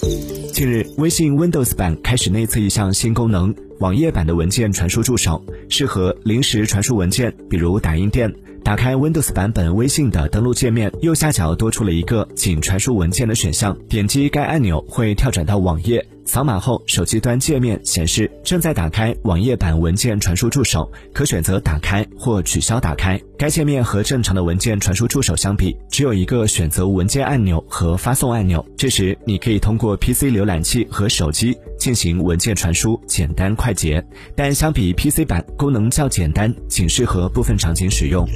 近日，微信 Windows 版开始内测一项新功能——网页版的文件传输助手，适合临时传输文件，比如打印店。打开 Windows 版本微信的登录界面，右下角多出了一个“仅传输文件”的选项，点击该按钮会跳转到网页。扫码后，手机端界面显示正在打开网页版文件传输助手，可选择打开或取消打开。该界面和正常的文件传输助手相比，只有一个选择文件按钮和发送按钮。这时，你可以通过 PC 浏览器和手机进行文件传输，简单快捷。但相比 PC 版，功能较简单，仅适合部分场景使用。